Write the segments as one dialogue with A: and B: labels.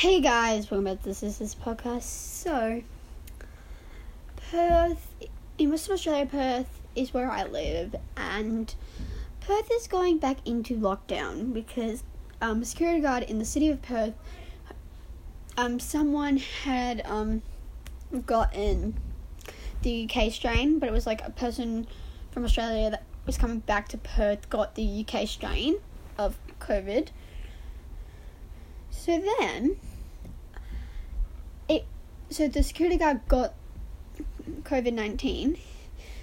A: Hey guys, welcome back to This Is This podcast. So, Perth, in Western Australia, Perth is where I live, and Perth is going back into lockdown because um, security guard in the city of Perth, um, someone had um, gotten the UK strain, but it was like a person from Australia that was coming back to Perth got the UK strain of COVID. So then, so the security guard got COVID nineteen.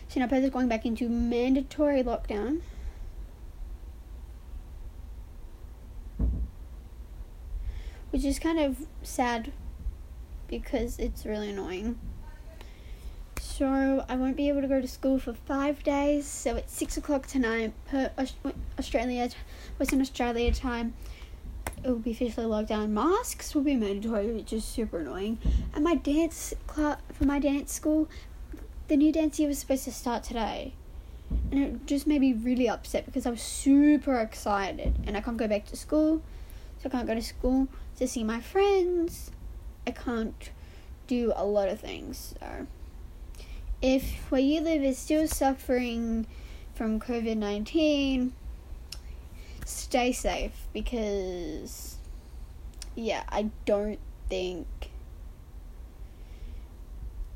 A: So now Perth is going back into mandatory lockdown. Which is kind of sad because it's really annoying. So I won't be able to go to school for five days. So it's six o'clock tonight per Australia, Western Australia time. It will be officially locked down. Masks will be mandatory, which is super annoying. And my dance class for my dance school, the new dance year was supposed to start today, and it just made me really upset because I was super excited, and I can't go back to school, so I can't go to school to see my friends. I can't do a lot of things. So if where you live is still suffering from COVID 19, stay safe because, yeah, I don't think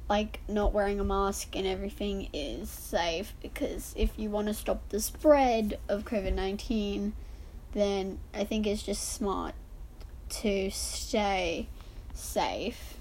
A: like not wearing a mask and everything is safe because if you want to stop the spread of COVID 19, then I think it's just smart to stay safe